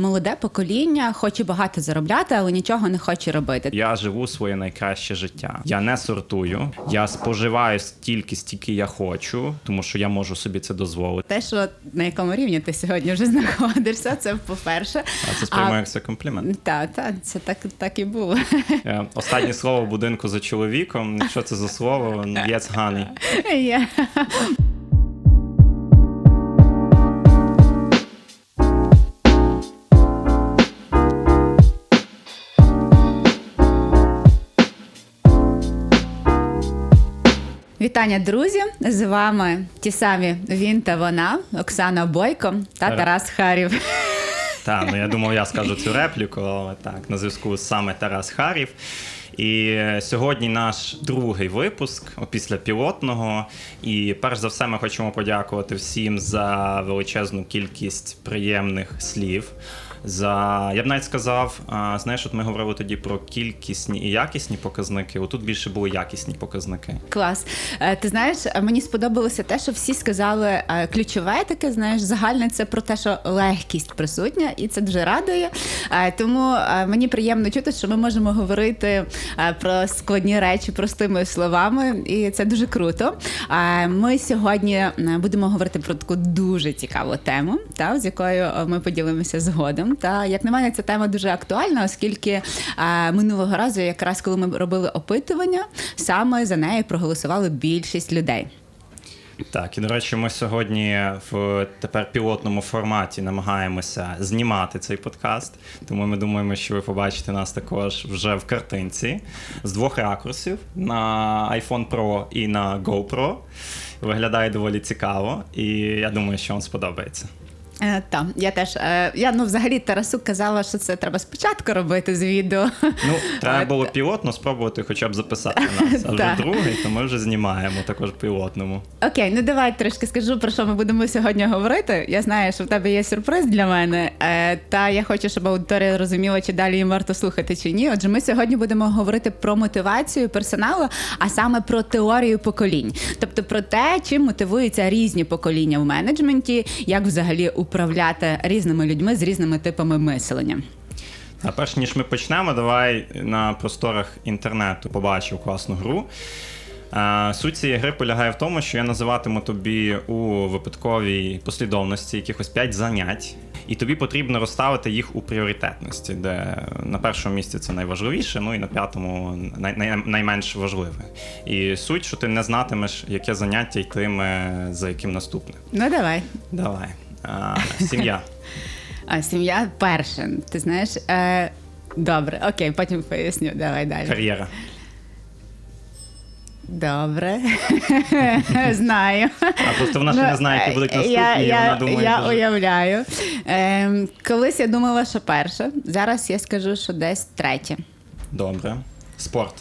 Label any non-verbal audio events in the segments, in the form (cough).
молоде покоління хоче багато заробляти, але нічого не хоче робити. Я живу своє найкраще життя. Я не сортую, я споживаю стільки, стільки я хочу, тому що я можу собі це дозволити. Те, що на якому рівні ти сьогодні вже знаходишся, це по-перше. А це сприймаю як це комплімент. Так, так, це так, так і було. Е, Останнє слово в будинку за чоловіком. Що це за слово? Yes, (laughs) honey. Є. Вітання, друзі! З вами ті самі він та вона, Оксана Бойко та Ра- Тарас Харів. Так, ну я думав, я скажу цю репліку, але так, на зв'язку саме Тарас Харів. І сьогодні наш другий випуск після пілотного. І перш за все, ми хочемо подякувати всім за величезну кількість приємних слів. За я б навіть сказав, знаєш, от ми говорили тоді про кількісні і якісні показники. Отут більше були якісні показники. Клас. Е, Ти знаєш, е, мені сподобалося те, що всі сказали е, ключове таке, знаєш, загальне це про те, що легкість присутня, і це дуже радує. Тому мені приємно чути, що ми можемо говорити про складні речі простими словами, і це дуже круто. Ми сьогодні будемо говорити про таку дуже цікаву тему, та, з якою ми поділимося згодом. Та як на мене, ця тема дуже актуальна, оскільки е, минулого разу, якраз коли ми робили опитування, саме за неї проголосували більшість людей. Так, і до речі, ми сьогодні в тепер пілотному форматі намагаємося знімати цей подкаст. Тому ми думаємо, що ви побачите нас також вже в картинці з двох ракурсів на iPhone Pro і на GoPro. Виглядає доволі цікаво, і я думаю, що вам сподобається. Е, та, я теж е, я ну взагалі Тарасук казала, що це треба спочатку робити з відео. Ну, треба було пілотно спробувати хоча б записати нас. (laughs) А вже другий, то ми вже знімаємо також пілотному. Окей, ну давай трошки скажу про що ми будемо сьогодні говорити. Я знаю, що в тебе є сюрприз для мене. Е, та я хочу, щоб аудиторія розуміла, чи далі їм варто слухати чи ні. Отже, ми сьогодні будемо говорити про мотивацію персоналу, а саме про теорію поколінь, тобто про те, чим мотивуються різні покоління в менеджменті, як взагалі управляти різними людьми з різними типами мислення. А перш ніж ми почнемо, давай на просторах інтернету побачив класну гру. Суть цієї гри полягає в тому, що я називатиму тобі у випадковій послідовності якихось 5 занять, і тобі потрібно розставити їх у пріоритетності, де на першому місці це найважливіше, ну і на п'ятому най- най- найменш важливе. І суть, що ти не знатимеш, яке заняття йтиме за яким наступне. Ну давай. Давай. А, сім'я. А сім'я перше. Ти знаєш. Е, добре, окей, потім поясню. Давай далі. Кар'єра. Добре. (laughs) Знаю. А просто вона ще не знає, які будуть наступні, Ну, я, і я, вона думає. я дуже- уявляю. Ем, колись я думала, що перше. Зараз я скажу, що десь третє. Добре. Спорт.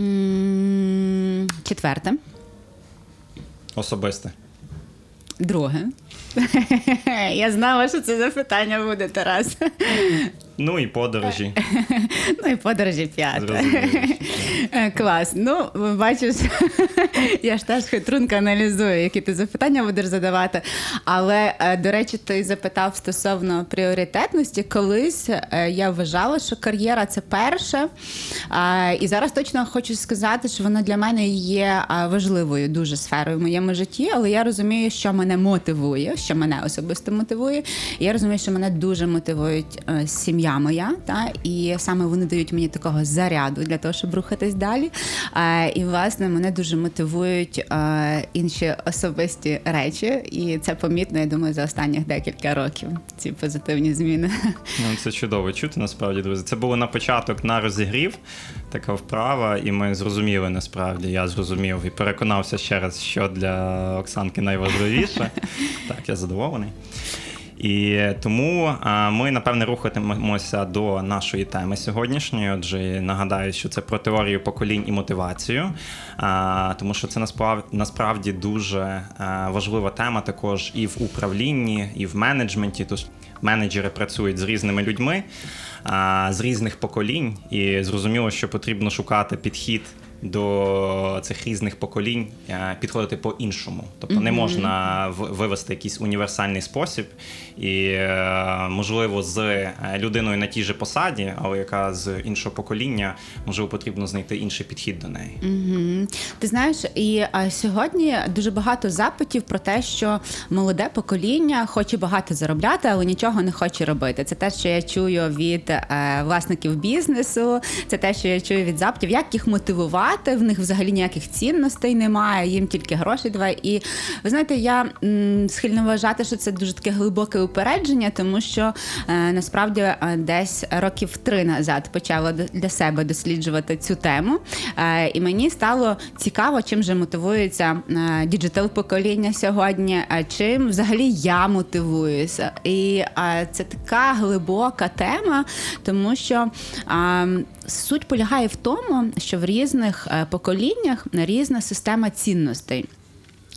М, Четверте. Особисте. Друге. (laughs) Я знала, що це запитання буде, Тарас. (laughs) Ну і подорожі. (laughs) Ну і подорожі. Зрозуміло. (laughs) Е, Клас. Ну, бачиш, (laughs) я ж теж хитрунка аналізую, які ти запитання будеш задавати. Але, е, до речі, ти запитав стосовно пріоритетності. Колись е, я вважала, що кар'єра це перше. І зараз точно хочу сказати, що вона для мене є важливою дуже сферою в моєму житті, але я розумію, що мене мотивує, що мене особисто мотивує. І я розумію, що мене дуже мотивують е, сім'я моя, та і саме вони дають мені такого заряду для того, щоб рухатись далі. Е, І власне мене дуже мотивують е, інші особисті речі, і це помітно, я думаю, за останніх декілька років. Ці позитивні зміни. Ну, це чудово чути, насправді, друзі. Це було на початок на розігрів, така вправа, і ми зрозуміли насправді. Я зрозумів і переконався ще раз, що для Оксанки найважливіше. (laughs) Так, я задоволений. І тому ми напевне рухатимемося до нашої теми сьогоднішньої. Отже, нагадаю, що це про теорію поколінь і мотивацію, тому що це насправді, дуже важлива тема також і в управлінні, і в менеджменті. Тож менеджери працюють з різними людьми з різних поколінь, і зрозуміло, що потрібно шукати підхід до цих різних поколінь е, підходити по-іншому. Тобто не можна вивести якийсь універсальний спосіб, і е, можливо з е, людиною на тій же посаді, але яка з іншого покоління, можливо, потрібно знайти інший підхід до неї. Ти знаєш, і сьогодні дуже багато запитів про те, що молоде покоління хоче багато заробляти, але нічого не хоче робити. Це те, що я чую від власників бізнесу, це те, що я чую від запитів, як їх мотивувати. В них взагалі ніяких цінностей немає, їм тільки гроші давай. І ви знаєте, я м, схильна вважати, що це дуже таке глибоке упередження, тому що е, насправді е, десь років три назад почала для себе досліджувати цю тему. Е, і мені стало цікаво, чим же мотивується digital покоління сьогодні, чим взагалі я мотивуюся. І це така глибока тема, тому що суть полягає в тому, що в різних поколіннях різна система цінностей.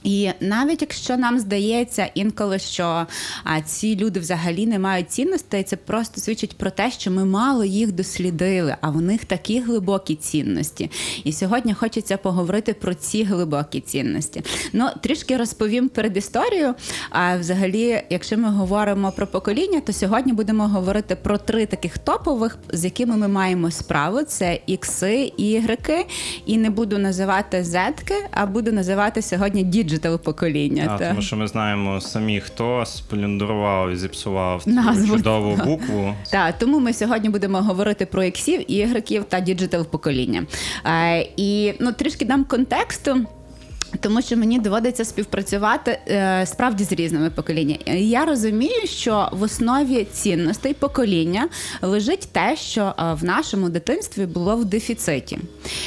І навіть якщо нам здається інколи, що а, ці люди взагалі не мають цінностей, це просто свідчить про те, що ми мало їх дослідили, а в них такі глибокі цінності. І сьогодні хочеться поговорити про ці глибокі цінності. Ну, трішки розповім перед історією. А взагалі, якщо ми говоримо про покоління, то сьогодні будемо говорити про три таких топових, з якими ми маємо справу: це ікси, ігреки. І не буду називати зетки, а буду називати сьогодні digital покоління. А, Та. тому що ми знаємо самі, хто сплюндрував і зіпсував цю чудову букву. Так, тому ми сьогодні будемо говорити про іксів, ігреків та digital покоління. Е, і ну трішки дам контексту. Тому що мені доводиться співпрацювати е, справді з різними поколіннями. Я розумію, що в основі цінностей покоління лежить те, що е, в нашому дитинстві було в дефіциті.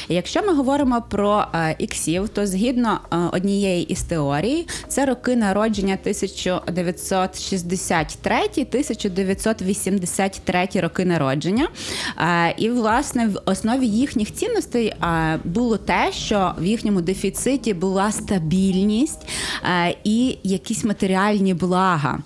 Якщо ми говоримо про е, іксів, то згідно е, однієї із теорій, це роки народження 1963-1983 роки народження. Е, І власне в основі їхніх цінностей е, було те, що в їхньому дефіциті була стабільність е, і якісь матеріальні блага.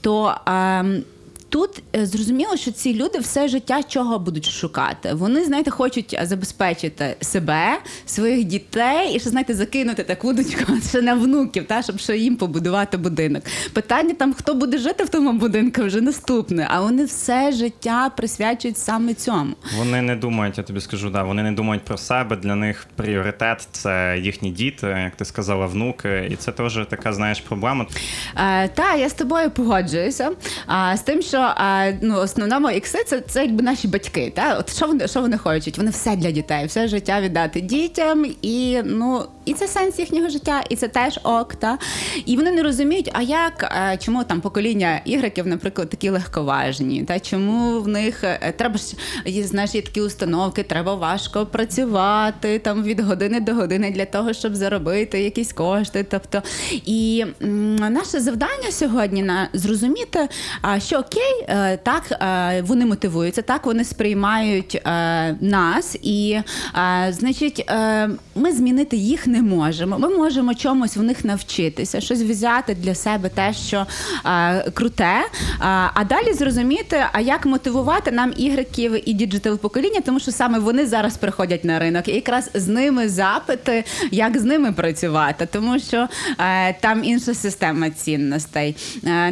То ем, Тут е, зрозуміло, що ці люди все життя чого будуть шукати. Вони, знаєте, хочуть забезпечити себе, своїх дітей і ще знаєте, закинути таку дочку (laughs) ще на внуків, та щоб ще їм побудувати будинок. Питання там, хто буде жити в тому будинку, вже наступне. А вони все життя присвячують саме цьому. Вони не думають, я тобі скажу, да, вони не думають про себе. Для них пріоритет це їхні діти, як ти сказала, внуки. І це теж така, знаєш, проблема. Е, та, я з тобою погоджуюся. А, з тим, що а, ну, основному ікси це, це якби наші батьки. Та? От що вони, що вони хочуть? Вони все для дітей, все життя віддати дітям, і ну і це сенс їхнього життя, і це теж ок. Та? І вони не розуміють, а як е, чому там покоління ігреків, наприклад, такі легковажні, та чому в них е, треба знаєш, є такі установки, треба важко працювати там від години до години для того, щоб заробити якісь кошти. Тобто, і м, наше завдання сьогодні на зрозуміти, що окей, е, так е, вони мотивуються, так вони сприймають е, нас, і значить, ми змінити їх не можемо. Ми можемо чомусь в них навчитися, щось взяти для себе те, що круте. А, далі зрозуміти, а як мотивувати нам ігреків і digital покоління, тому що саме вони зараз приходять на ринок, і якраз з ними запити, як з ними працювати, тому що там інша система цінностей.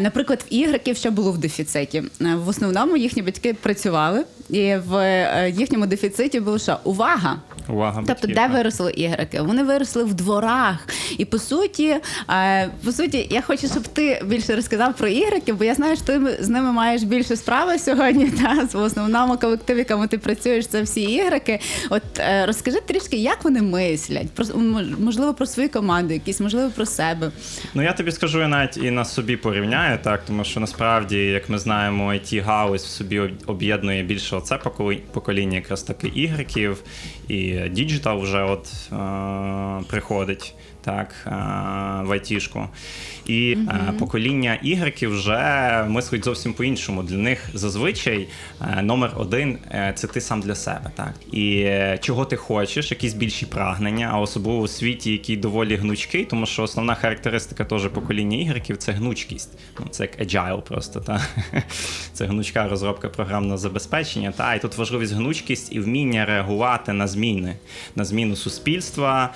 Наприклад, в ігреків що було в дефіциті. Е, В основному їхні батьки працювали, і в е, їхньому дефіциті було що увага. Увага, Тобто, батьків, де так. виросли ігреки? Вони виросли в дворах. І по суті, е, по суті, я хочу, щоб ти більше розказав про ігреків, бо я знаю, що ти з ними маєш більше справи сьогодні. (laughs) Та в основному колективі, якому ти працюєш, це всі ігреки. От е, розкажи трішки, як вони мислять, про можливо про свою команду, якісь, можливо, про себе. Ну я тобі скажу, я навіть і на собі порівняю, так тому що насправді, як ми знаємо, it галузь в собі об'єднує більше оце покоління, якраз таки ігреків, і digital вже от е- приходить. Так, е, в айтішку. І е, покоління ігреків вже мислить зовсім по-іншому. Для них зазвичай е, номер один це ти сам для себе. Так? І чого ти хочеш, якісь більші прагнення, а особливо у світі, який доволі гнучкий, тому що основна характеристика теж покоління ігреків це гнучкість. Ну, це як agile просто. Та? (laughs) Це гнучка розробка програмного забезпечення. Та? І тут важливість гнучкість і вміння реагувати на зміни, на зміну суспільства,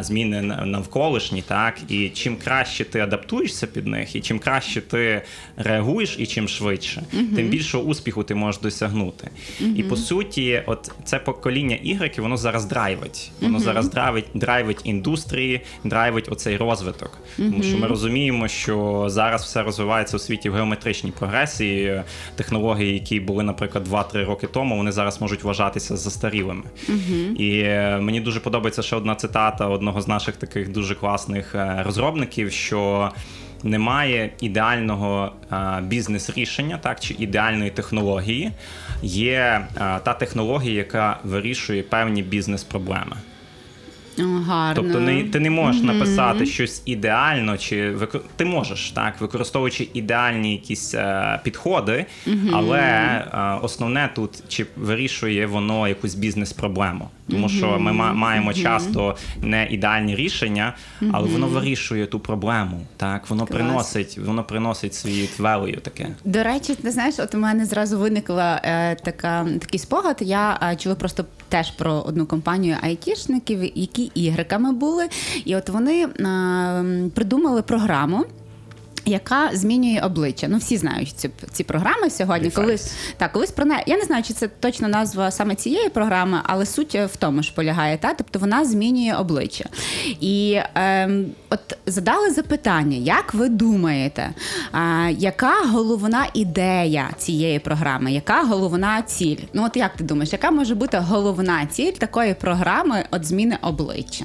зміни навколишні. Так? І чим краще ти адаптуєшся під них, і чим краще ти реагуєш, і чим швидше, тим більше успіху ти можеш досягнути. І по суті, от це покоління ігреків, воно зараз драйвить. Воно зараз драйвить, драйвить індустрії, драйвить оцей розвиток. Тому що ми розуміємо, що зараз все розвивається у світі в геометричній прогресії. Технології, які були, наприклад, 2-3 роки тому, вони зараз можуть вважатися застарілими. І е, мені дуже подобається ще одна цитата одного з наших таких дуже класних е, розробників, що немає ідеального е, бізнес-рішення, так чи ідеальної технології. Є е, та технологія, яка вирішує певні бізнес-проблеми. Гарно. Тобто не, ти не можеш написати щось ідеально, чи вико- ти можеш так, використовуючи ідеальні якісь е, підходи, але е, основне тут чи вирішує воно якусь бізнес-проблему. Тому що ми маємо часто не ідеальні рішення, але воно вирішує ту проблему. Так, воно приносить, воно приносить свій value таке. До речі, ти знаєш, от у мене зразу виникла е, така такий спогад. Я е, чула просто теж про одну компанію айтішників, які ігреками були, і от вони е, придумали програму. Яка змінює обличчя? Ну всі знають ці, ці програми сьогодні. Колись так, колись про неї. Я не знаю, чи це точно назва саме цієї програми, але суть в тому ж полягає. Та тобто вона змінює обличчя. І ем, от задали запитання: як ви думаєте, а, яка головна ідея цієї програми? Яка головна ціль? Ну от як ти думаєш, яка може бути головна ціль такої програми от зміни обличчя?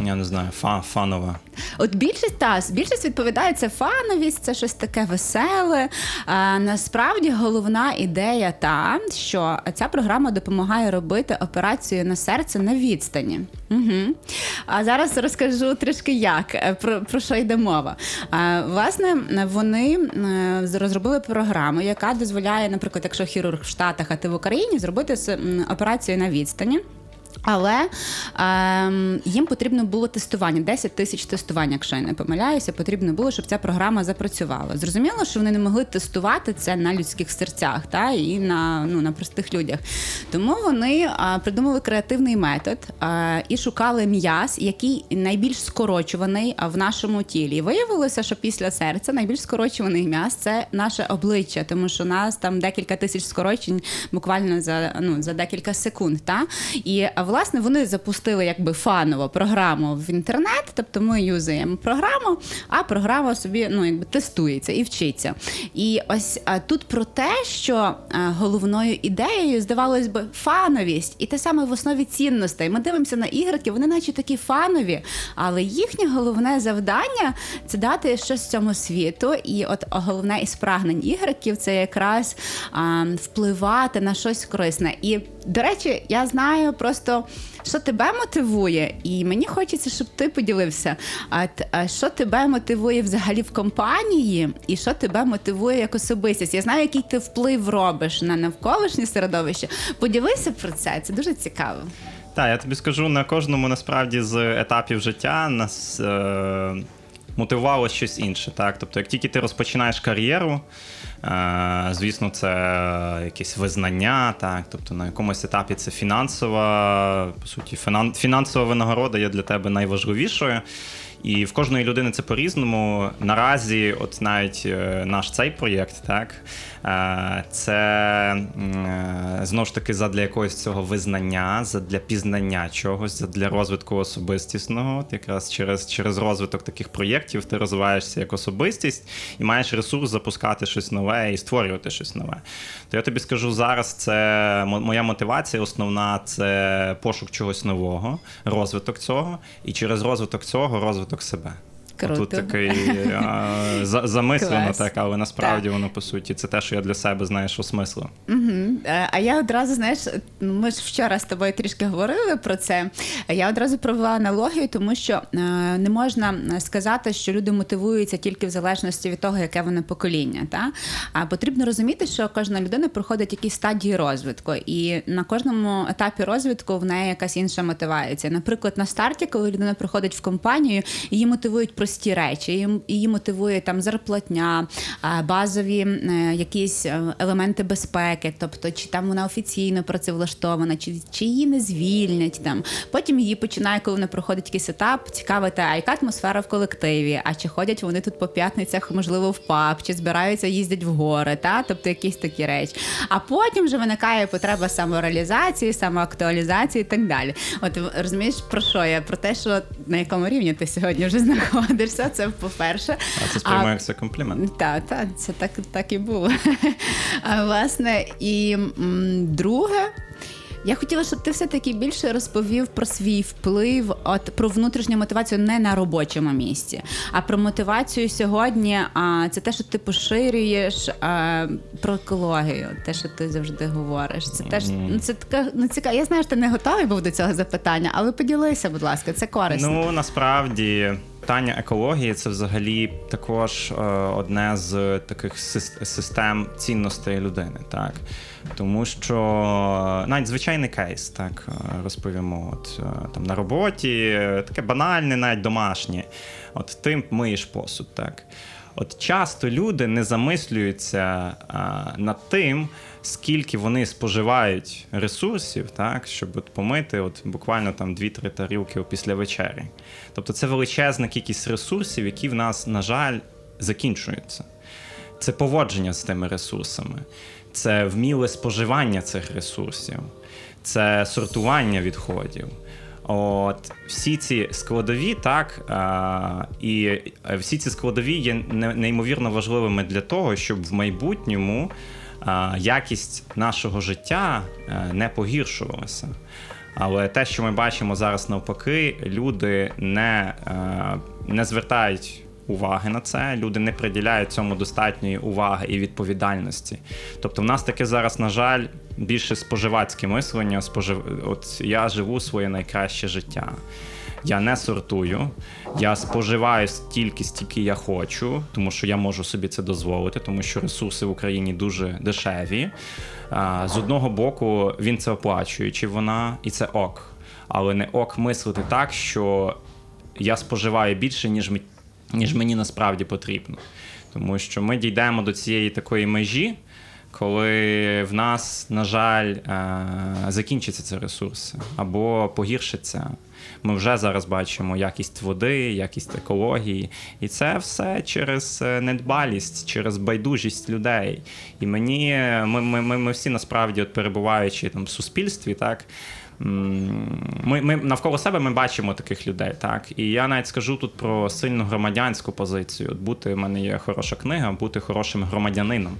Я не знаю, фа, фанова. От більшість та більшість відповідає це фановість, це щось таке веселе. А, насправді головна ідея та, що ця програма допомагає робити операцію на серце на відстані. Угу. А зараз розкажу трішки як е, про, про що йде мова. А, власне, вони е, розробили програму, яка дозволяє, наприклад, якщо хірург в Штатах, а ти в Україні, зробити операцію на відстані. Але ем, їм потрібно було тестування, 10 тисяч тестувань, якщо я не помиляюся, потрібно було, щоб ця програма запрацювала. Зрозуміло, що вони не могли тестувати це на людських серцях та і на, ну, на простих людях. Тому вони а, придумали креативний метод а, і шукали м'яз, який найбільш скорочуваний в нашому тілі. І виявилося, що після серця найбільш скорочуваний м'яз це наше обличчя, тому що у нас там декілька тисяч скорочень буквально за ну за декілька секунд. Та і власне вони запустили якби фаново програму в інтернет, тобто ми юзаємо програму, а програма собі ну якби тестується і вчиться. І ось тут про те, що а, головною ідеєю здавалось би фановість, і те саме в основі цінностей. Ми дивимося на ігреки, вони наче такі фанові, але їхнє головне завдання це дати щось цьому світу. І от головне із прагнень ігреків це якраз а, впливати на щось корисне. І до речі, я знаю просто, що тебе мотивує, і мені хочеться, щоб ти поділився. А, що тебе мотивує взагалі в компанії, і що тебе мотивує як особистість? Я знаю, який ти вплив робиш на навколишнє середовище. Поділися про це, це дуже цікаво. Так, я тобі скажу, на кожному насправді з етапів життя нас е, мотивувало щось інше. Так? Тобто, як тільки ти розпочинаєш кар'єру, е, звісно, це якесь визнання, так? тобто на якомусь етапі це фінансова, по суті, фінансова винагорода є для тебе найважливішою. І в кожної людини це по-різному. Наразі, от навіть е, наш цей проєкт, так це м, е, знову ж таки задля якогось цього визнання, задля пізнання чогось, задля розвитку особистісного. От якраз через, через розвиток таких проєктів ти розвиваєшся як особистість і маєш ресурс запускати щось нове і створювати щось нове. То я тобі скажу зараз, це моя мотивація основна це пошук чогось нового, розвиток цього, і через розвиток цього розвиток себе. Круто. Тут такий а, замислено так, але насправді Так. воно по суті це те, що я для себе знаєш осмислив. Мгм. Е, А я одразу, знаєш, ми ж вчора з тобою трішки говорили про це. Я одразу провела аналогію, тому що е, не можна сказати, що люди мотивуються тільки в залежності від того, яке вони покоління. Та? А потрібно розуміти, що кожна людина проходить якісь стадії розвитку, і на кожному етапі розвитку в неї якась інша мотивація. Наприклад, на старті, коли людина приходить в компанію, її мотивують прості речі, її, мотивує там зарплатня, базові е, якісь е, елементи безпеки, тобто чи там вона офіційно працевлаштована, чи, чи її не звільнять там. Потім її починає, коли вона проходить якийсь етап, цікавити, а яка атмосфера в колективі, а чи ходять вони тут по п'ятницях, можливо, в паб, чи збираються їздять в гори, та тобто якісь такі речі. А потім вже виникає потреба самореалізації, самоактуалізації і так далі. От розумієш про що я? Про те, що на якому рівні ти сьогодні вже знаходишся. Це по-перше. А це сприймаю як це комплімент. Так, так, це так, так і було. (laughs) А, власне, і м, друге. Я хотіла, щоб ти все-таки більше розповів про свій вплив, от про внутрішню мотивацію не на робочому місці, а про мотивацію сьогодні. А це те, що ти поширюєш а, про екологію, те, що ти завжди говориш. Це теж ну, це така ну, цікаво. Я знаю, що ти не готовий був до цього запитання, але поділися, будь ласка, це корисно. Ну насправді питання екології це взагалі також е, одне з таких систем цінностей людини, так тому що навіть звичайний кейс, так е, розповімо. От е, там на роботі е, таке банальне, навіть домашнє. От ти миєш посуд, так. От часто люди не замислюються а, над тим, скільки вони споживають ресурсів, так, щоб от помити от буквально там 2-3 тарілки після вечері. Тобто це величезна кількість ресурсів, які в нас, на жаль, закінчуються. Це поводження з тими ресурсами, це вміле споживання цих ресурсів, це сортування відходів. От всі ці складові, так а, і е, всі ці складові є неймовірно важливими для того, щоб в майбутньому якість нашого життя е, не погіршувалася. Але те, що ми бачимо зараз навпаки, люди не, е, не звертають уваги на це, люди не приділяють цьому достатньої уваги і відповідальності. Тобто, в нас таке зараз, на жаль, більше споживацьке мислення. Спожив... От я живу своє найкраще життя. Я не сортую, я споживаю стільки, стільки я хочу, тому що я можу собі це дозволити, тому що ресурси в Україні дуже дешеві. З одного боку, він це оплачує, чи вона, і це ок. Але не ок мислити так, що я споживаю більше, ніж, ніж мені насправді потрібно. Тому що ми дійдемо до цієї такої межі, коли в нас, на жаль, е, закінчаться ці ресурси або погіршиться. Ми вже зараз бачимо якість води, якість екології, і це все через е, недбалість, через байдужість людей. І мені ми, ми, ми, ми всі насправді, от перебуваючи там в суспільстві, так. Ми, ми навколо себе ми бачимо таких людей, так і я навіть скажу тут про сильну громадянську позицію. От бути в мене є хороша книга, бути хорошим громадянином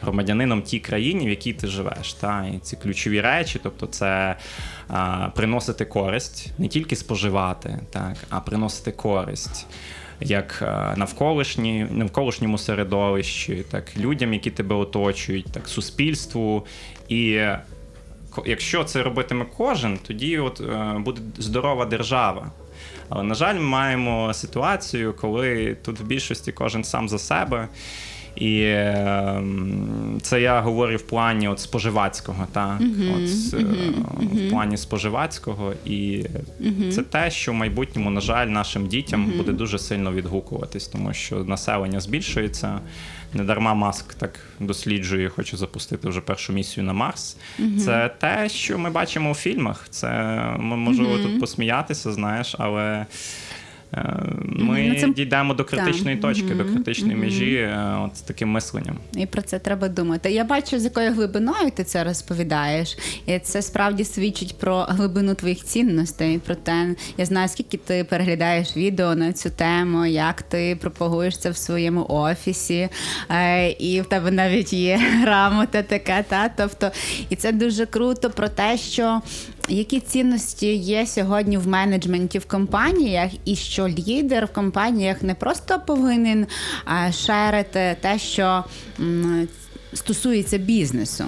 громадянином тій країні, в якій ти живеш. Та? І ці ключові речі, тобто це а, приносити користь, не тільки споживати, так, а приносити користь. Як навколишні, навколишньому середовищі, так людям, які тебе оточують, так суспільству. І якщо це робитиме кожен, тоді от е, буде здорова держава. Але на жаль, ми маємо ситуацію, коли тут в більшості кожен сам за себе. І ем, це я говорю в плані от споживацького, так? от, е, в плані споживацького. І це те, що в майбутньому, на жаль, нашим дітям буде дуже сильно відгукуватись, тому що населення збільшується. Недарма Маск так досліджує, хоче запустити вже першу місію на Марс. Це те, що ми бачимо у фільмах. Це можемо тут посміятися, знаєш, але. Е, Ми Ну, це- дійдемо до критичної Так. точки, до критичної межі е, от з таким мисленням. І про це треба думати. Я бачу, з якою глибиною ти це розповідаєш, і це справді свідчить про глибину твоїх цінностей. Про те, я знаю, скільки ти переглядаєш відео на цю тему, як ти пропагуєш це в своєму офісі, е, і в тебе навіть є (laughs) грамота така. Та тобто, і це дуже круто про те, що які цінності є сьогодні в менеджменті в компаніях, і що лідер в компаніях не просто повинен шерити те, що стосується бізнесу.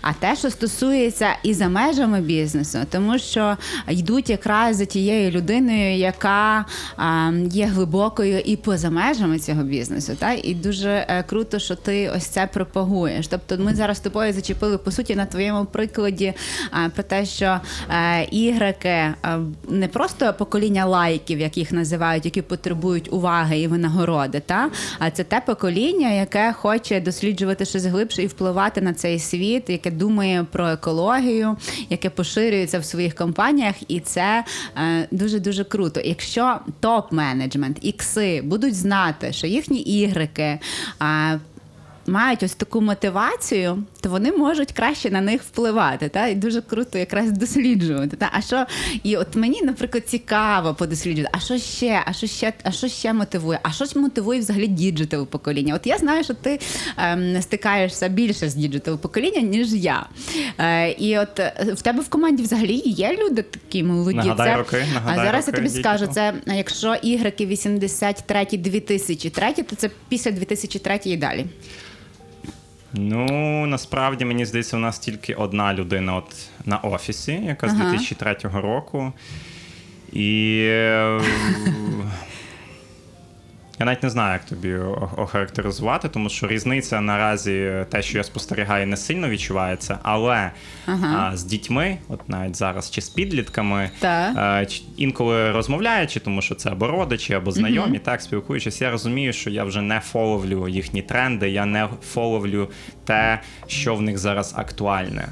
А те, що стосується і за межами бізнесу, тому що йдуть якраз за тією людиною, яка є глибокою і поза межами цього бізнесу. Та? І дуже е, круто, що ти ось це пропагуєш. Тобто, ми зараз тобою зачепили по суті на твоєму прикладі про те, що е, ігрики е, не просто покоління лайків, як їх називають, які потребують уваги і винагороди, та? а це те покоління, яке хоче досліджувати щось глибше і впливати на цей світ, яке думає про екологію, яке поширюється в своїх компаніях, і це дуже дуже круто. Якщо топ-менеджмент, ікси будуть знати, що їхні ігреки. Мають ось таку мотивацію, то вони можуть краще на них впливати. Та? І дуже круто якраз досліджувати. Та? А що, і от мені, наприклад, цікаво подосліджувати, а що ще, а що ще, а що ще мотивує? А що ж мотивує взагалі digital покоління? От я знаю, що ти ем, стикаєшся більше з digital покоління, ніж я. Е, і от е, в тебе в команді взагалі є люди такі молоді. Нагадай це, роки, а нагадай зараз я роки тобі скажу, Digital. це е, якщо ігрики 83 2003 то це після 2003 і далі. Ну, насправді, мені здається, у нас тільки одна людина от на офісі, яка з Ага. 2003 року. І. е, Я навіть не знаю, як тобі охарактеризувати, тому що різниця наразі те, що я спостерігаю, не сильно відчувається. Але Ага. а, з дітьми, от навіть зараз, чи з підлітками, Так. е, інколи розмовляючи, тому що це або родичі, або знайомі, так спілкуючись, я розумію, що я вже не фоловлю їхні тренди, я не фоловлю те, що в них зараз актуальне.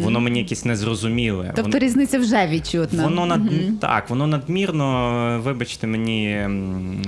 Воно мені якесь незрозуміле. Тобто Воно- різниця вже відчутна. Воно над так, воно надмірно, вибачте мені,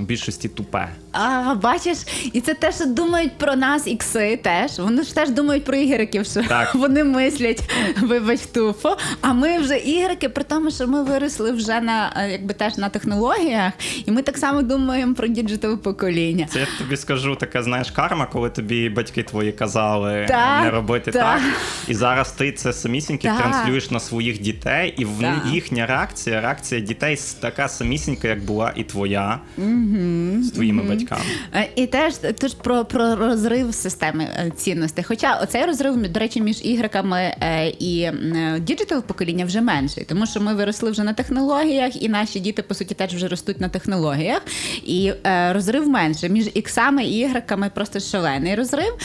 більшості тупе. А, бачиш, і це те, що думають про нас, ікси теж. Вони ж теж думають про ігриків, що Так. (laughs) вони мислять, вибач, тупо. А ми вже ігреки, при тому, що ми виросли вже на е, якби теж на технологіях, і ми так само думаємо про digital покоління. Це я тобі скажу, така знаєш карма, коли тобі батьки твої казали Так, не робити так. так. І зараз ти це самісіньке Так. транслюєш на своїх дітей, і в Так. їхня реакція, реакція дітей така самісінька, як була і твоя з твоїми батьками. Е, І теж теж про, про розрив системи е, цінностей. Хоча оцей розрив, до речі, між ігреками е, і digital покоління вже менший, тому що ми виросли вже на технологіях, і наші діти, по суті, теж вже ростуть на технологіях. І розрив менше. Між іксами і ігреками просто шалений розрив.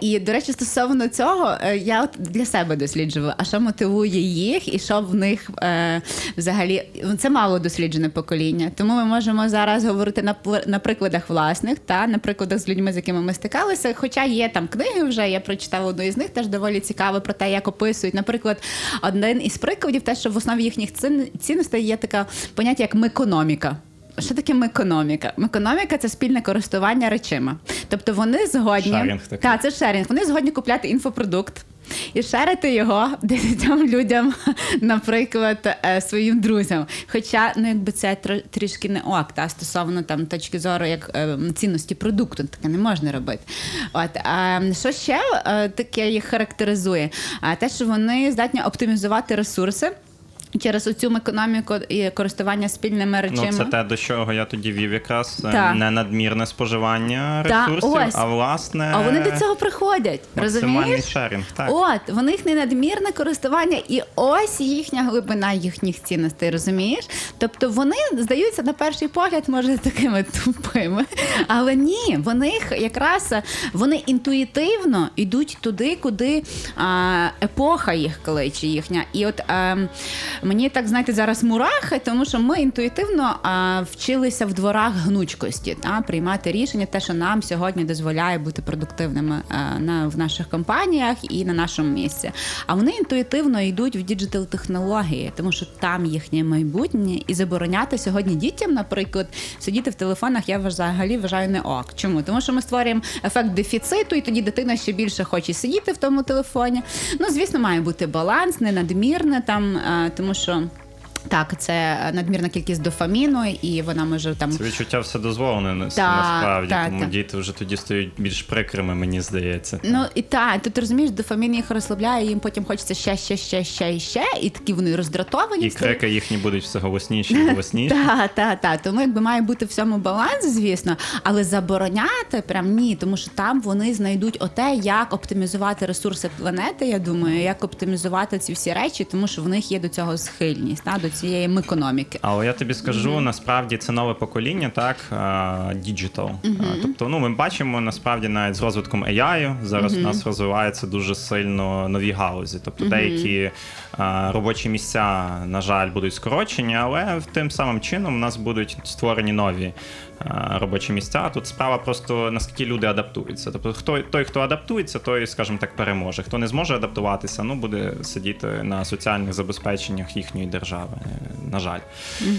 І, до речі, стосовно цього, я от для себе досліджувала, а що мотивує їх, і що в них е, взагалі це мало досліджене покоління. Тому ми можемо зараз говорити на, на прикладах власних та на прикладах з людьми, з якими ми стикалися. Хоча є там книги вже, я прочитала одну із них, теж доволі цікаво про те, як описують. Наприклад, один із прикладів, те, що в основі їхніх цінностей є таке поняття, як мекономіка. Що таке мекономіка? Мекономіка це спільне користування речима. Тобто вони згодні Шерінг такий. Так, це шерінг. Вони згодні купляти інфопродукт. І шерити його (laughs) десятьом людям, наприклад, е, своїм друзям. Хоча ну якби це тр- трішки не ок, та стосовно там точки зору як е, цінності продукту, таке не можна робити. От а що ще е, таке їх характеризує? А те, що вони здатні оптимізувати ресурси. Через оцю економіку і користування спільними речами. Ну, це те, до чого я тоді вів якраз е, Так. не надмірне споживання ресурсів, ось. а власне А вони до цього приходять. Розумієш? шерінг. Так. От, в них не надмірне користування, і ось їхня глибина їхніх цінностей, розумієш? Тобто вони здаються на перший погляд, може, (laughs) такими тупими. Але ні, вони якраз вони інтуїтивно йдуть туди, куди а, епоха їх кличе їхня. І от а, мені так знаєте, зараз мурахи, тому що ми інтуїтивно а, вчилися в дворах гнучкості, та, приймати рішення, те, що нам сьогодні дозволяє бути продуктивними а, на, в наших компаніях і на нашому місці. А вони інтуїтивно йдуть в digital технології, тому що там їхнє майбутнє, і забороняти сьогодні дітям, наприклад, сидіти в телефонах, я взагалі вважаю не ок. Чому? Тому що ми створюємо ефект дефіциту, і тоді дитина ще більше хоче сидіти в тому телефоні. Ну, звісно, має бути баланс, не надмірне там, а, тому що. Так, це надмірна кількість дофаміну, і вона може там Це відчуття все дозволене Та, насправді, та, тому та. діти вже тоді стають більш прикрими, мені здається. Ну і так, тут розумієш, дофамін їх розслабляє, їм потім хочеться ще, ще, ще, ще і ще, і такі вони роздратовані. І стають. крики їхні будуть все голосніші і (laughs) голосніші. Так, так, так. Тому якби має бути в цьому баланс, звісно, але забороняти прям ні, тому що там вони знайдуть оте, як оптимізувати ресурси планети. Я думаю, як оптимізувати ці всі речі, тому що в них є до цього схильність, та, до цієї економіки. Але я тобі скажу, насправді це нове покоління, так digital. Тобто, ну ми бачимо насправді навіть з розвитком AI, зараз у нас розвиваються дуже сильно нові галузі. Тобто деякі а, робочі місця, на жаль, будуть скорочені, але тим самим чином у нас будуть створені нові. А, Робочі місця. Тут справа просто наскільки люди адаптуються. Тобто, хто той, хто адаптується, той, скажімо так, переможе. Хто не зможе адаптуватися, ну буде сидіти на соціальних забезпеченнях їхньої держави. е, На жаль,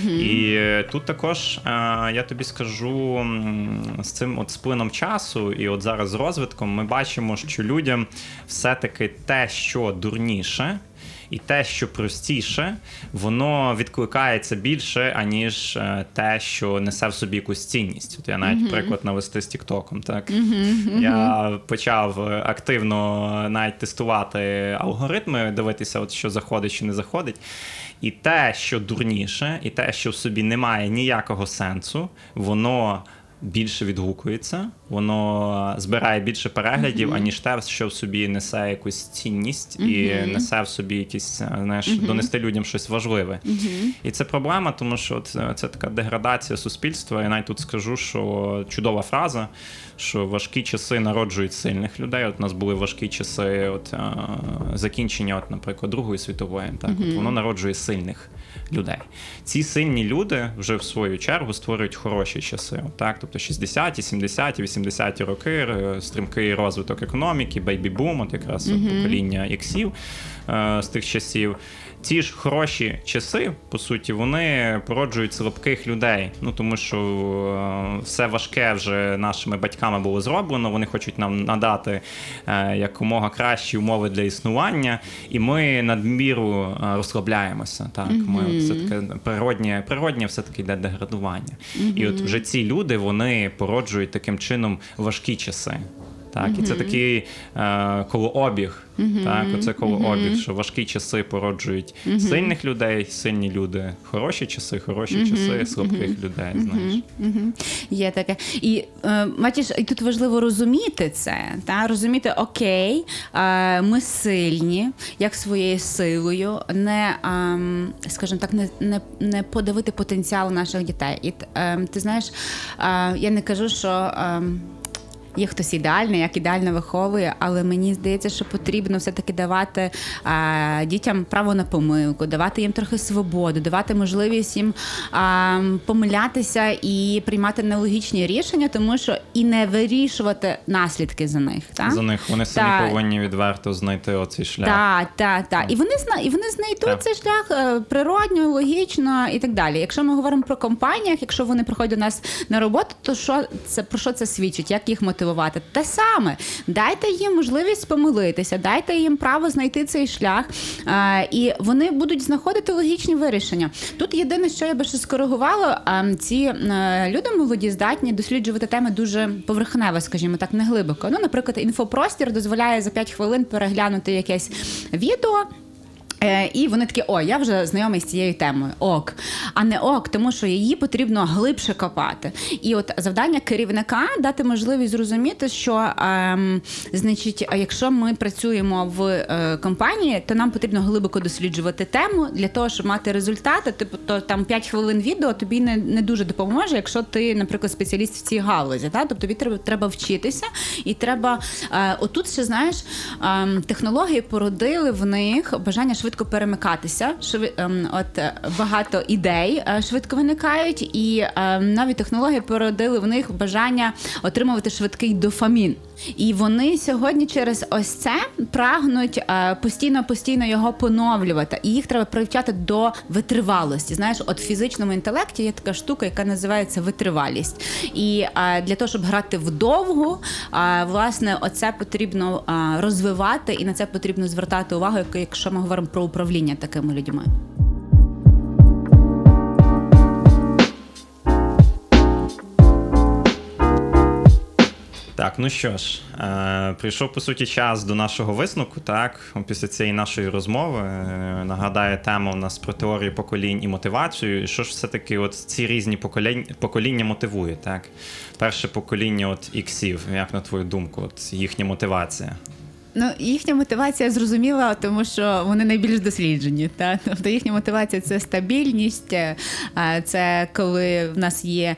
і е, тут також е, я тобі скажу з цим от сплином часу, і от зараз з розвитком ми бачимо, що людям все-таки те, що дурніше. І те, що простіше, воно відкликається більше, аніж е, те, що несе в собі якусь цінність. От я навіть приклад навести з Тіктоком. Так я почав е, активно навіть тестувати алгоритми, дивитися, от що заходить, що не заходить. І те, що дурніше, і те, що в собі немає ніякого сенсу, воно. Більше відгукується, воно збирає більше переглядів, аніж те, що в собі несе якусь цінність і несе в собі якісь, е, знаєш, донести людям щось важливе. І це проблема, тому що це, це така деградація суспільства. Я навіть тут скажу, що чудова фраза, що важкі часи народжують сильних людей. От у нас були важкі часи, от е, закінчення, от, наприклад, Другої світової, так? От воно народжує сильних людей. Ці сильні люди вже в свою чергу створюють хороші часи. Так, тобто 60-ті, 70-ті, 80-ті роки, е, стрімкий розвиток економіки, бейбі-бум, от якраз от покоління іксів е, з тих часів. Ці ж хороші часи, по суті, вони породжують слабких людей. Ну тому що е, все важке вже нашими батьками було зроблено. Вони хочуть нам надати е, якомога кращі умови для існування, і ми надміру е, розслабляємося. Так, ми от це таке природнє, природнє все таки йде деградування. І от вже ці люди вони породжують таким чином важкі часи. Так, і це такий е, колообіг. Так, оце колообіг, що важкі часи породжують сильних людей, сильні люди, хороші часи, хороші часи, слабких людей. Знаєш. Є таке. І е, бачиш, і тут важливо розуміти це, та розуміти, окей, е, ми сильні, як своєю силою, не, ем, скажімо так, не, не, не подавити потенціал наших дітей. І ем, ти знаєш, е, я не кажу, що. Є хтось ідеальний, як ідеально виховує, але мені здається, що потрібно все-таки давати а, дітям право на помилку, давати їм трохи свободу, давати можливість їм а, помилятися і приймати нелогічні рішення, тому що і не вирішувати наслідки за них. Так? За них вони самі Так. повинні відверто знайти оцей шлях. Так, так, так. І вони зна і вони знайдуть Так. цей шлях е, природньо, логічно і так далі. Якщо ми говоримо про компаніях, якщо вони приходять до нас на роботу, то що це про що це свідчить? Як їх мотивувати? Те саме дайте їм можливість помилитися, дайте їм право знайти цей шлях, е, і вони будуть знаходити логічні вирішення. Тут єдине, що я би ще скоригувала, е, ці е, люди молоді здатні досліджувати теми дуже поверхнево, скажімо так, не глибоко. Ну, наприклад, інфопростір дозволяє за 5 хвилин переглянути якесь відео. Е, І вони такі, о, я вже знайомий з цією темою. Ок, а не ок, тому що її потрібно глибше копати. І от завдання керівника дати можливість зрозуміти, що ем, значить, якщо ми працюємо в е, компанії, то нам потрібно глибоко досліджувати тему для того, щоб мати результати. Типу, то там 5 хвилин відео тобі не, не дуже допоможе, якщо ти, наприклад, спеціаліст в цій галузі. Та? Тобто тобі треба, треба вчитися, і треба е, отут ще знаєш, ем, технології породили в них бажання швидко перемикатися. Шви, ем, от е, багато ідей е, швидко виникають, і ем, нові технології породили в них бажання отримувати швидкий дофамін. І вони сьогодні через ось це прагнуть е, постійно постійно його поновлювати. І їх треба привчати до витривалості. Знаєш, от в фізичному інтелекті є така штука, яка називається витривалість. І е, для того, щоб грати вдовгу, е, власне, оце потрібно розвивати, і на це потрібно звертати увагу, якщо ми говоримо про управління такими людьми. Так, ну що ж, е, прийшов по суті час до нашого висновку. Так, після цієї нашої розмови е, нагадаю, тема у нас про теорію поколінь і мотивацію. І що ж все-таки от ці різні покоління, покоління мотивує? Так, перше покоління от іксів, як на твою думку, от їхня мотивація. Ну, їхня мотивація зрозуміла, тому що вони найбільш досліджені. Та? Тобто їхня мотивація це стабільність, е, це коли в нас є.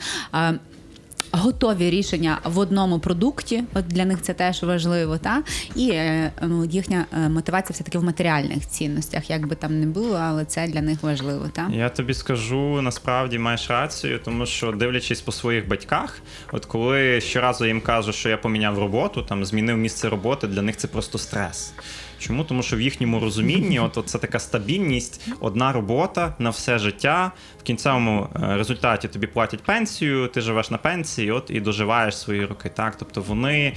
Готові рішення в одному продукті, от для них це теж важливо, та і е, ну, їхня е, мотивація все таки в матеріальних цінностях, як би там не було, але це для них важливо. Та Я тобі скажу, насправді маєш рацію, тому що дивлячись по своїх батьках, от коли щоразу їм кажу, що я поміняв роботу, там змінив місце роботи, для них це просто стрес. Чому? Тому що в їхньому розумінні, (laughs) от, от це така стабільність, одна робота на все життя. В кінцевому е, результаті тобі платять пенсію, ти живеш на пенсії, от і доживаєш свої роки. Так, тобто вони е,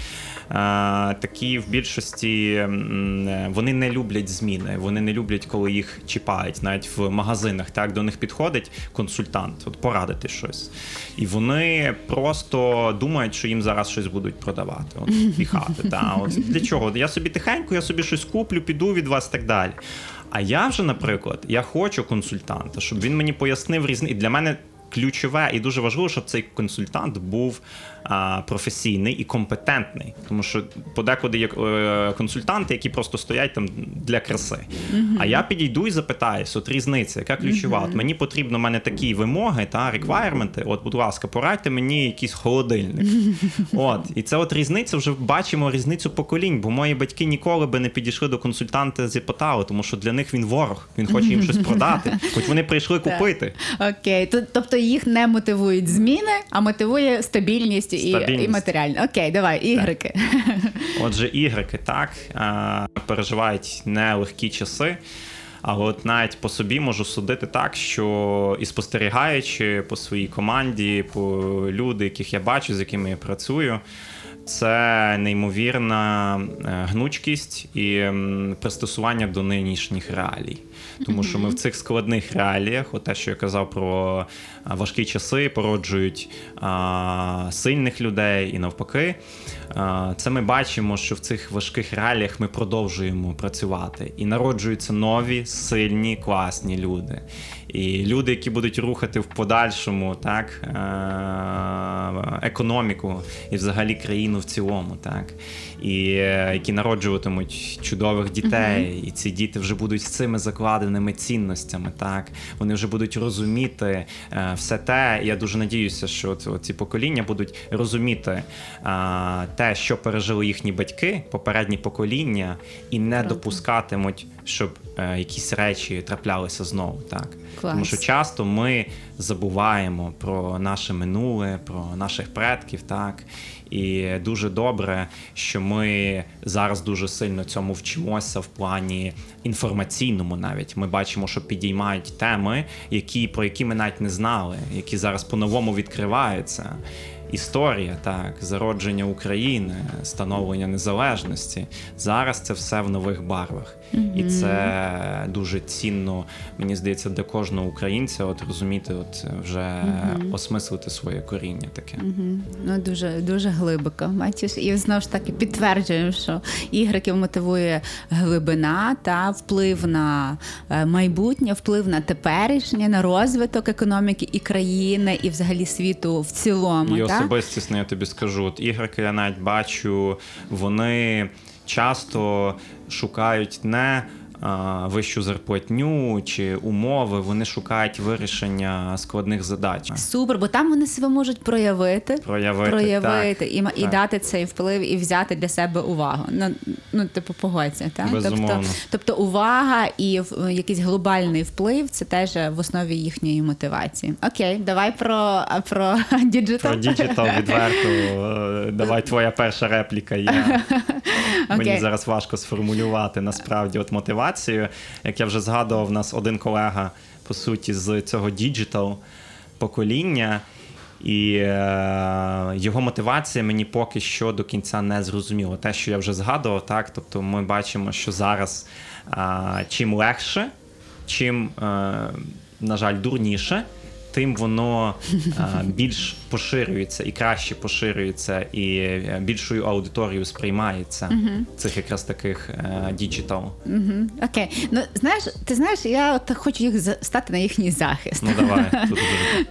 такі в більшості е, вони не люблять зміни, вони не люблять, коли їх чіпають, навіть в магазинах. Так до них підходить консультант, от порадити щось, і вони просто думають, що їм зараз щось будуть продавати, от піхати. Та от для чого? Я собі тихенько, я собі щось куплю, піду від вас і так далі. А я вже, наприклад, я хочу консультанта, щоб він мені пояснив різні. І для мене ключове і дуже важливо, щоб цей консультант був професійний і компетентний. Тому що подекуди є е, консультанти, які просто стоять там для краси. А я підійду і запитаюсь, от різниця, яка ключова? От мені потрібно в мене такі вимоги та реквайрменти. От, будь ласка, порадьте мені якийсь холодильник. (laughs) От, і це от різниця, вже бачимо різницю поколінь, бо мої батьки ніколи би не підійшли до консультанта з Іпотау, тому що для них він ворог, він хоче їм щось продати, (laughs) хоч вони прийшли купити. Окей, тобто їх не мотивують зміни, а мотивує стабільність, І, Стабільність. і матеріальне. Окей, давай, ігрики. (laughs) Отже, ігрики так переживають нелегкі часи. Але от навіть по собі можу судити так, що і спостерігаючи по своїй команді, по люди, яких я бачу, з якими я працюю, це неймовірна е, гнучкість і пристосування до нинішніх реалій. Тому що ми в цих складних реаліях, от те, що я казав про важкі часи, породжують а, сильних людей і навпаки. А, Це ми бачимо, що в цих важких реаліях ми продовжуємо працювати і народжуються нові, сильні, класні люди. І люди, які будуть рухати в подальшому так, е, економіку і взагалі країну в цілому, так, і е, які народжуватимуть чудових дітей, і ці діти вже будуть з цими закладеними цінностями. Так, вони вже будуть розуміти е, все те. Я дуже надіюся, що ці покоління будуть розуміти те, що пережили їхні батьки, попередні покоління, і не Правда. допускатимуть, щоб якісь речі траплялися знову. Так. Клас. Тому що часто ми забуваємо про наше минуле, про наших предків, так. І дуже добре, що ми зараз дуже сильно цьому вчимося в плані інформаційному навіть. Ми бачимо, що підіймають теми, які, про які ми навіть не знали, які зараз по-новому відкриваються. Історія, так, зародження України, становлення незалежності. Зараз це все в нових барвах. І це дуже цінно, мені здається, для кожного українця от розуміти, от вже осмислити своє коріння таке. Мгм. Ну дуже дуже глибоко. Бачиш, і знову ж таки підтверджуємо, що ігриків мотивує глибина та вплив на е, майбутнє, вплив на теперішнє, на розвиток економіки і країни, і взагалі світу в цілому. І та? Особистісно я тобі скажу, от ігрики я навіть бачу, вони часто шукають не вищу зарплатню чи умови, вони шукають вирішення складних задач. Супер, бо там вони себе можуть проявити. Проявити, проявити і, ма- і дати цей вплив і взяти для себе увагу. Ну, ну типу, погодься, так? Тобто, Безумовно. тобто увага і якийсь глобальний вплив це теж в основі їхньої мотивації. Окей, давай про, про (laughs) діджитал. Про діджитал відверто. (laughs) Давай твоя перша репліка. Я... (laughs) Мені зараз важко сформулювати насправді от мотивацію. Як я вже згадував, у нас один колега, по суті, з цього діджитал покоління. І е, його мотивація мені поки що до кінця не зрозуміла. Те, що я вже згадував, так. Тобто ми бачимо, що зараз е, чим легше, чим, е, на жаль, дурніше, тим воно е, більш поширюється і краще поширюється, і е, більшою аудиторією сприймається цих якраз таких е, діджитал. Мгм. Окей. Ну знаєш, ти знаєш, я от хочу їх стати на їхній захист. Ну давай (laughs) тут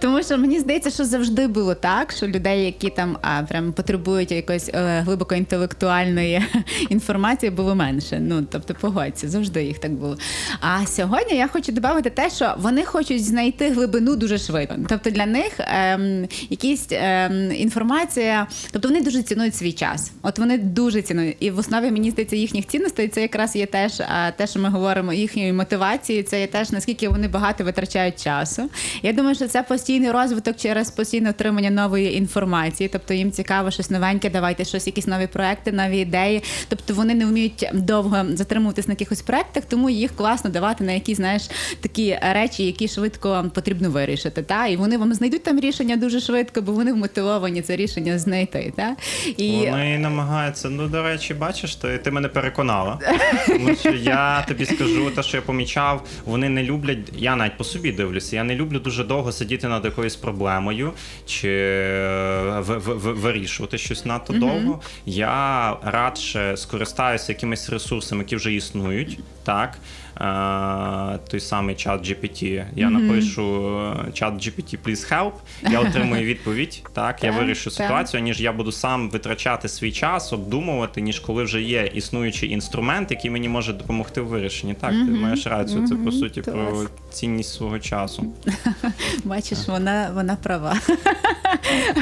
Тому що мені здається, що завжди було так, що людей, які там а, прям потребують якоїсь е, глибоко інтелектуальної (laughs) інформації, було менше. Ну тобто, погодься, завжди їх так було. А сьогодні я хочу додати те, що вони хочуть знайти глибину дуже швидко. Тобто для них ем, якісь ем, інформація, тобто вони дуже цінують свій час. От вони дуже цінують. І в основі мені здається їхніх цінностей це якраз є теж те, що ми говоримо, їхньої мотивації, це є теж наскільки вони багато витрачають часу. Я думаю, що це постійний розвиток через постійне отримання нової інформації. Тобто їм цікаво щось новеньке, давайте щось, якісь нові проекти, нові ідеї. Тобто вони не вміють довго затримуватись на якихось проектах, тому їх класно давати на якісь, знаєш, такі речі, які швидко потрібно вирішити. Та? І вони вам знайдуть там рішення дуже швидко, бо вони вмотивовані це рішення знайти. Та? І... Вони намагаються. Ну, до речі, бачиш, ти, ти мене переконала. Тому що я тобі скажу, те, що я помічав, вони не люблять. Я навіть по собі дивлюся. Я не люблю дуже довго сидіти над якоюсь проблемою чи е, в- в- в- вирішувати щось надто довго. Я радше скористаюся якимись ресурсами, які вже існують. Так. Е, той самий чат GPT. Я напишу е, чат GPT, please help. Я (laughs) отримую відповідь. Так, я вирішу ситуацію ніж я буду сам витрачати свій час, обдумувати, ніж коли вже є існуючий інструмент, який мені може допомогти в вирішенні. Так, ти маєш рацію. Це по суті про цінність свого часу. (laughs) Бачиш, вона, вона права.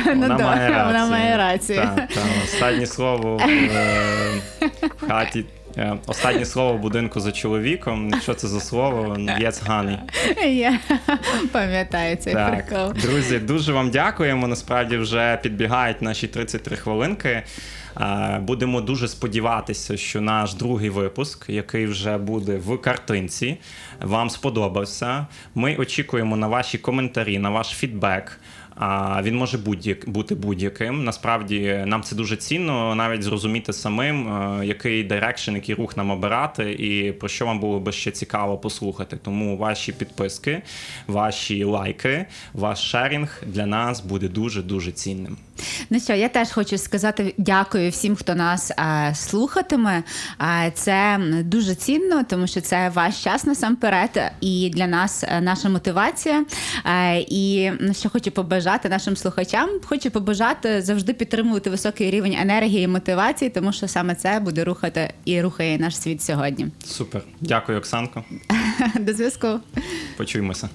Вона Ну, да, має рацію. Вона має рацію. Так, так. Останнє слово в, е, (laughs) в хаті. Е, Останнє слово в будинку за чоловіком. Що це за слово? Єц ганий. Я пам'ятаю цей Так, прикол. друзі, дуже вам дякуємо. Насправді вже підбігають наші 33 хвилинки. Е, Будемо дуже сподіватися, що наш другий випуск, який вже буде в картинці, вам сподобався. Ми очікуємо на ваші коментарі, на ваш фідбек. Він може будь-як бути будь-яким. Насправді нам це дуже цінно, навіть зрозуміти самим, е, який дирекшн, який рух нам обирати, і про що вам було би ще цікаво послухати. Тому ваші підписки, ваші лайки, ваш шерінг для нас буде дуже дуже цінним. Ну що, я теж хочу сказати дякую всім, хто нас е, слухатиме. Е, це дуже цінно, тому що це ваш час насамперед, і для нас е, наша мотивація. Е, і ну, що хочу побажати нашим слухачам, хочу побажати завжди підтримувати високий рівень енергії і мотивації, тому що саме це буде рухати і рухає наш світ сьогодні. Супер. Дякую, Оксанко. (laughs) До зв'язку. Почуємося.